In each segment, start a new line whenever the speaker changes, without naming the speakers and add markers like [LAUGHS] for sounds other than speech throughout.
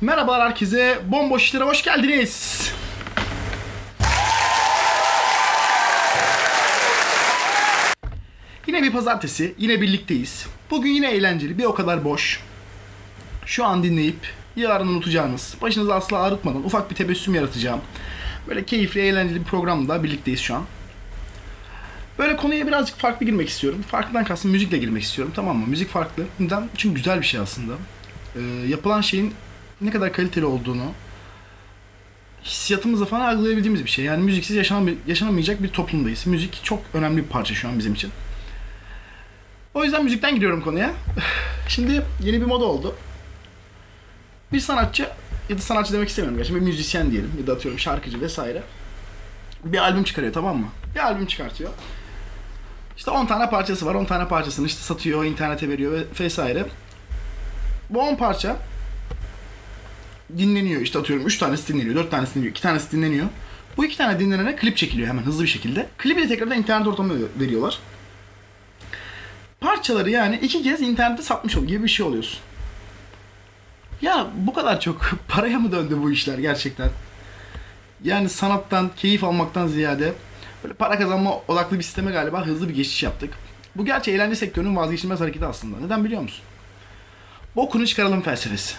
Merhabalar herkese. Bomboş işlere hoş geldiniz. Yine bir pazartesi, yine birlikteyiz. Bugün yine eğlenceli, bir o kadar boş. Şu an dinleyip yarın unutacağınız, başınızı asla ağrıtmadan ufak bir tebessüm yaratacağım. Böyle keyifli, eğlenceli bir programda birlikteyiz şu an. Böyle konuya birazcık farklı girmek istiyorum. Farklıdan kastım müzikle girmek istiyorum tamam mı? Müzik farklı. Neden? Çünkü güzel bir şey aslında. Ee, yapılan şeyin ne kadar kaliteli olduğunu hissiyatımızla falan algılayabildiğimiz bir şey. Yani müziksiz yaşanam- yaşanamayacak bir toplumdayız. Müzik çok önemli bir parça şu an bizim için. O yüzden müzikten giriyorum konuya. [SIGHS] Şimdi yeni bir moda oldu. Bir sanatçı ya da sanatçı demek istemiyorum gerçi bir müzisyen diyelim ya da atıyorum şarkıcı vesaire. Bir albüm çıkarıyor tamam mı? Bir albüm çıkartıyor. İşte 10 tane parçası var. 10 tane parçasını işte satıyor, internete veriyor ve vesaire. Bu 10 parça dinleniyor. İşte atıyorum 3 tanesi dinleniyor, 4 tanesi dinleniyor, 2 tanesi dinleniyor. Bu iki tane dinlenene klip çekiliyor hemen hızlı bir şekilde. Klibi de tekrardan internet ortamına veriyorlar. Parçaları yani iki kez internette satmış ol gibi bir şey oluyorsun. Ya bu kadar çok [LAUGHS] paraya mı döndü bu işler gerçekten? Yani sanattan, keyif almaktan ziyade böyle para kazanma odaklı bir sisteme galiba hızlı bir geçiş yaptık. Bu gerçi eğlence sektörünün vazgeçilmez hareketi aslında. Neden biliyor musun? Bokunu çıkaralım felsefesi.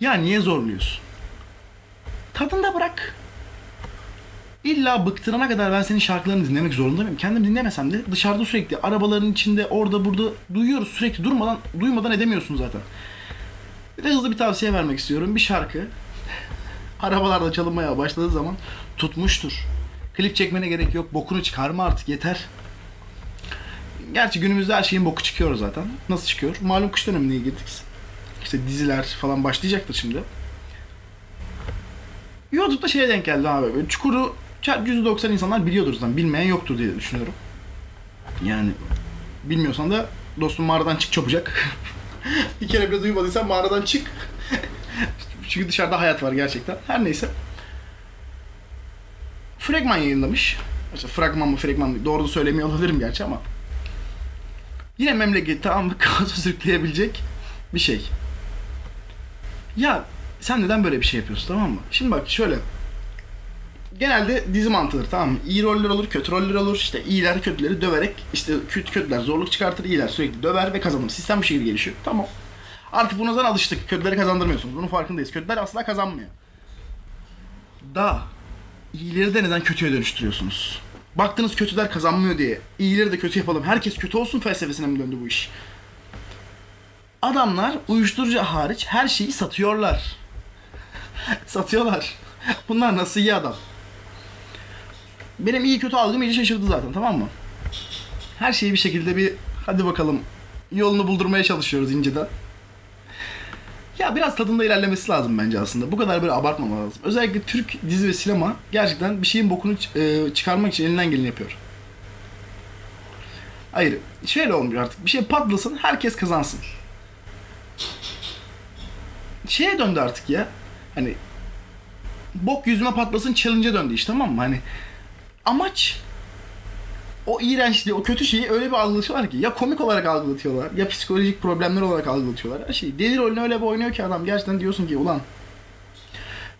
Ya niye zorluyorsun? Tadında bırak. İlla bıktırana kadar ben senin şarkılarını dinlemek zorunda mıyım? Kendim dinlemesem de dışarıda sürekli arabaların içinde orada burada duyuyoruz sürekli durmadan duymadan edemiyorsun zaten. Bir de hızlı bir tavsiye vermek istiyorum. Bir şarkı [LAUGHS] arabalarda çalınmaya başladığı zaman tutmuştur. Klip çekmene gerek yok. Bokunu çıkarma artık yeter. Gerçi günümüzde her şeyin boku çıkıyor zaten. Nasıl çıkıyor? Malum kış dönemine girdik. İşte diziler falan başlayacaktır şimdi. YouTube'da şeye denk geldi abi. Böyle Çukuru %90 insanlar biliyordur zaten. Bilmeyen yoktur diye düşünüyorum. Yani bilmiyorsan da dostum mağaradan çık çabucak. [LAUGHS] bir kere bile duymadıysan mağaradan çık. [LAUGHS] Çünkü dışarıda hayat var gerçekten. Her neyse. Fragman yayınlamış. İşte fragman mı fragman mı doğru söylemiyor olabilirim gerçi ama. Yine memleketi tamam [LAUGHS] kaosa sürükleyebilecek bir şey. Ya sen neden böyle bir şey yapıyorsun tamam mı? Şimdi bak şöyle. Genelde dizi mantığıdır tamam mı? İyi roller olur, kötü roller olur. İşte iyiler kötüleri döverek, işte kötü kötüler zorluk çıkartır, iyiler sürekli döver ve kazanır. Sistem bu şekilde gelişiyor. Tamam. Artık buna zaten alıştık. Kötüleri kazandırmıyorsunuz. Bunun farkındayız. Kötüler asla kazanmıyor. Da iyileri de neden kötüye dönüştürüyorsunuz? Baktınız kötüler kazanmıyor diye. İyileri de kötü yapalım. Herkes kötü olsun felsefesine mi döndü bu iş? Adamlar uyuşturucu hariç her şeyi satıyorlar. Satıyorlar. Bunlar nasıl iyi adam? Benim iyi kötü algım iyice şaşırdı zaten tamam mı? Her şeyi bir şekilde bir hadi bakalım yolunu buldurmaya çalışıyoruz inceden. Ya biraz tadında ilerlemesi lazım bence aslında. Bu kadar böyle abartmama lazım. Özellikle Türk dizi ve sinema gerçekten bir şeyin bokunu e, çıkarmak için elinden geleni yapıyor. Hayır, şöyle olmuyor artık. Bir şey patlasın, herkes kazansın. Şeye döndü artık ya. Hani bok yüzüme patlasın challenge'a döndü iş tamam mı? Hani amaç o iğrençliği, o kötü şeyi öyle bir algılatıyorlar ki ya komik olarak algılatıyorlar ya psikolojik problemler olarak algılatıyorlar. Her şey deli rolünü öyle bir oynuyor ki adam gerçekten diyorsun ki ulan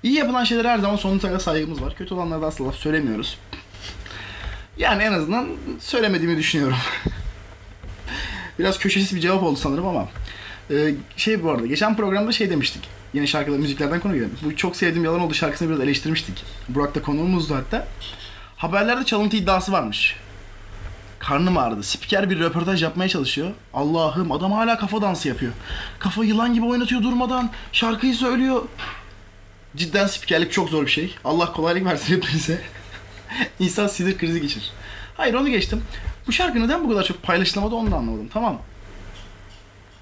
iyi yapılan şeylere her zaman sonuna kadar saygımız var. Kötü olanlara da asla laf söylemiyoruz. Yani en azından söylemediğimi düşünüyorum. [LAUGHS] Biraz köşesiz bir cevap oldu sanırım ama. Ee, şey bu arada geçen programda şey demiştik. Yine şarkılar, müziklerden konu girelim. Bu çok sevdiğim yalan oldu şarkısını biraz eleştirmiştik. Burak da konuğumuzdu hatta. Haberlerde çalıntı iddiası varmış. Karnım ağrıdı. Spiker bir röportaj yapmaya çalışıyor. Allah'ım adam hala kafa dansı yapıyor. Kafa yılan gibi oynatıyor durmadan. Şarkıyı söylüyor. Cidden spikerlik çok zor bir şey. Allah kolaylık versin hepinize. [LAUGHS] İnsan sinir krizi geçirir. Hayır onu geçtim. Bu şarkı neden bu kadar çok paylaşılamadı onu da anlamadım. Tamam.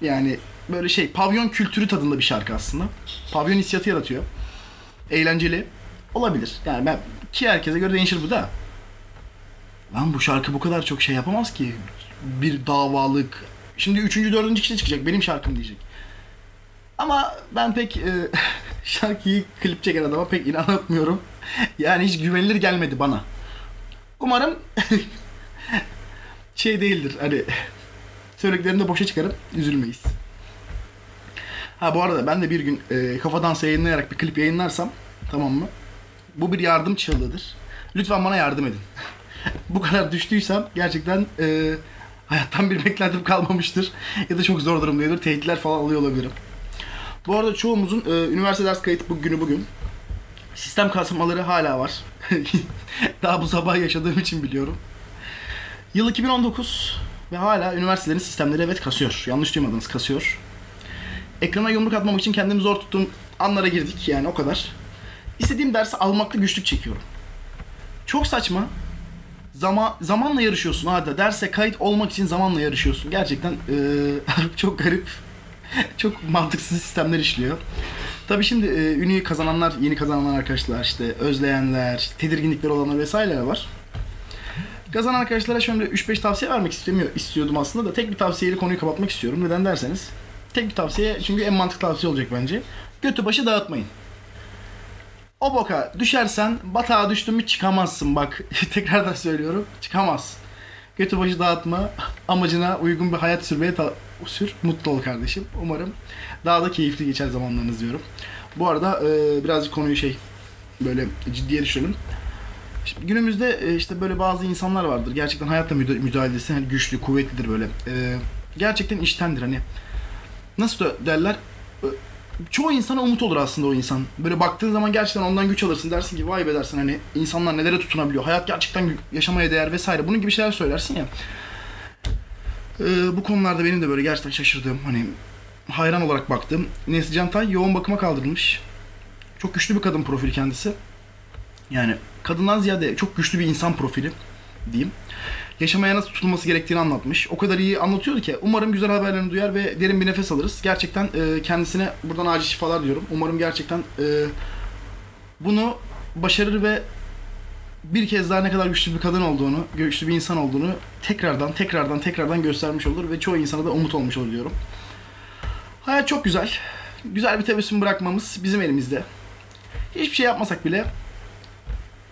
Yani böyle şey pavyon kültürü tadında bir şarkı aslında. Pavyon hissiyatı yaratıyor. Eğlenceli. Olabilir. Yani ben ki herkese göre değişir bu da. Lan bu şarkı bu kadar çok şey yapamaz ki. Bir davalık. Şimdi üçüncü, dördüncü kişi çıkacak. Benim şarkım diyecek. Ama ben pek e, [LAUGHS] şarkıyı klip çeken adama pek inanmıyorum. Yani hiç güvenilir gelmedi bana. Umarım [LAUGHS] şey değildir. Hani [LAUGHS] söylediklerimde boşa çıkarıp üzülmeyiz. Ha bu arada ben de bir gün e, kafa dansı yayınlayarak bir klip yayınlarsam tamam mı? Bu bir yardım çığlığıdır. Lütfen bana yardım edin. [LAUGHS] bu kadar düştüysem gerçekten e, hayattan bir beklentim kalmamıştır. ya da çok zor durumdaydır. Tehditler falan alıyor olabilirim. Bu arada çoğumuzun e, üniversite ders kayıt bu günü bugün. Sistem kasmaları hala var. [LAUGHS] Daha bu sabah yaşadığım için biliyorum. Yıl 2019 ve hala üniversitelerin sistemleri evet kasıyor. Yanlış duymadınız kasıyor. Ekrana yumruk atmam için kendimi zor tuttuğum anlara girdik yani o kadar. İstediğim dersi almakta güçlük çekiyorum. Çok saçma. Zaman zamanla yarışıyorsun hadi derse kayıt olmak için zamanla yarışıyorsun. Gerçekten eee, [LAUGHS] çok garip. çok mantıksız sistemler işliyor. Tabii şimdi e, ünlüyü kazananlar, yeni kazananlar arkadaşlar işte özleyenler, işte tedirginlikleri olanlar vesaireler var. Kazanan arkadaşlara şöyle 3-5 tavsiye vermek istemiyor, istiyordum aslında da tek bir tavsiyeyle konuyu kapatmak istiyorum. Neden derseniz. Tek bir tavsiye çünkü en mantıklı tavsiye olacak bence. Götü başı dağıtmayın. O boka düşersen batağa düştün mü çıkamazsın bak. [LAUGHS] Tekrardan söylüyorum çıkamaz. Götü başı dağıtma amacına uygun bir hayat sürmeye ta- sür. Mutlu ol kardeşim. Umarım daha da keyifli geçer zamanlarınız diyorum. Bu arada e, birazcık konuyu şey böyle ciddiye düşürelim. Şimdi günümüzde e, işte böyle bazı insanlar vardır. Gerçekten hayatta müda- müdahalesi hani güçlü, kuvvetlidir böyle. E, gerçekten iştendir hani. Nasıl derler? Çoğu insana umut olur aslında o insan. Böyle baktığın zaman gerçekten ondan güç alırsın. Dersin ki vay be dersin hani insanlar nelere tutunabiliyor. Hayat gerçekten yaşamaya değer vesaire. Bunun gibi şeyler söylersin ya. E, bu konularda benim de böyle gerçekten şaşırdığım hani hayran olarak baktığım Neslican Tay yoğun bakıma kaldırılmış. Çok güçlü bir kadın profili kendisi. Yani kadından ziyade çok güçlü bir insan profili diyeyim. Yaşamaya nasıl tutulması gerektiğini anlatmış. O kadar iyi anlatıyordu ki umarım güzel haberlerini duyar ve derin bir nefes alırız. Gerçekten e, kendisine buradan acil şifalar diyorum. Umarım gerçekten e, bunu başarır ve bir kez daha ne kadar güçlü bir kadın olduğunu, güçlü bir insan olduğunu tekrardan tekrardan tekrardan göstermiş olur ve çoğu insana da umut olmuş olur diyorum. Hayat çok güzel. Güzel bir tebessüm bırakmamız bizim elimizde. Hiçbir şey yapmasak bile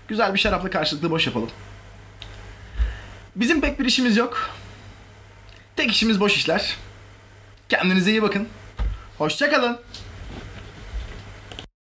güzel bir şarapla karşılıklı boş yapalım. Bizim pek bir işimiz yok. Tek işimiz boş işler. Kendinize iyi bakın. Hoşçakalın.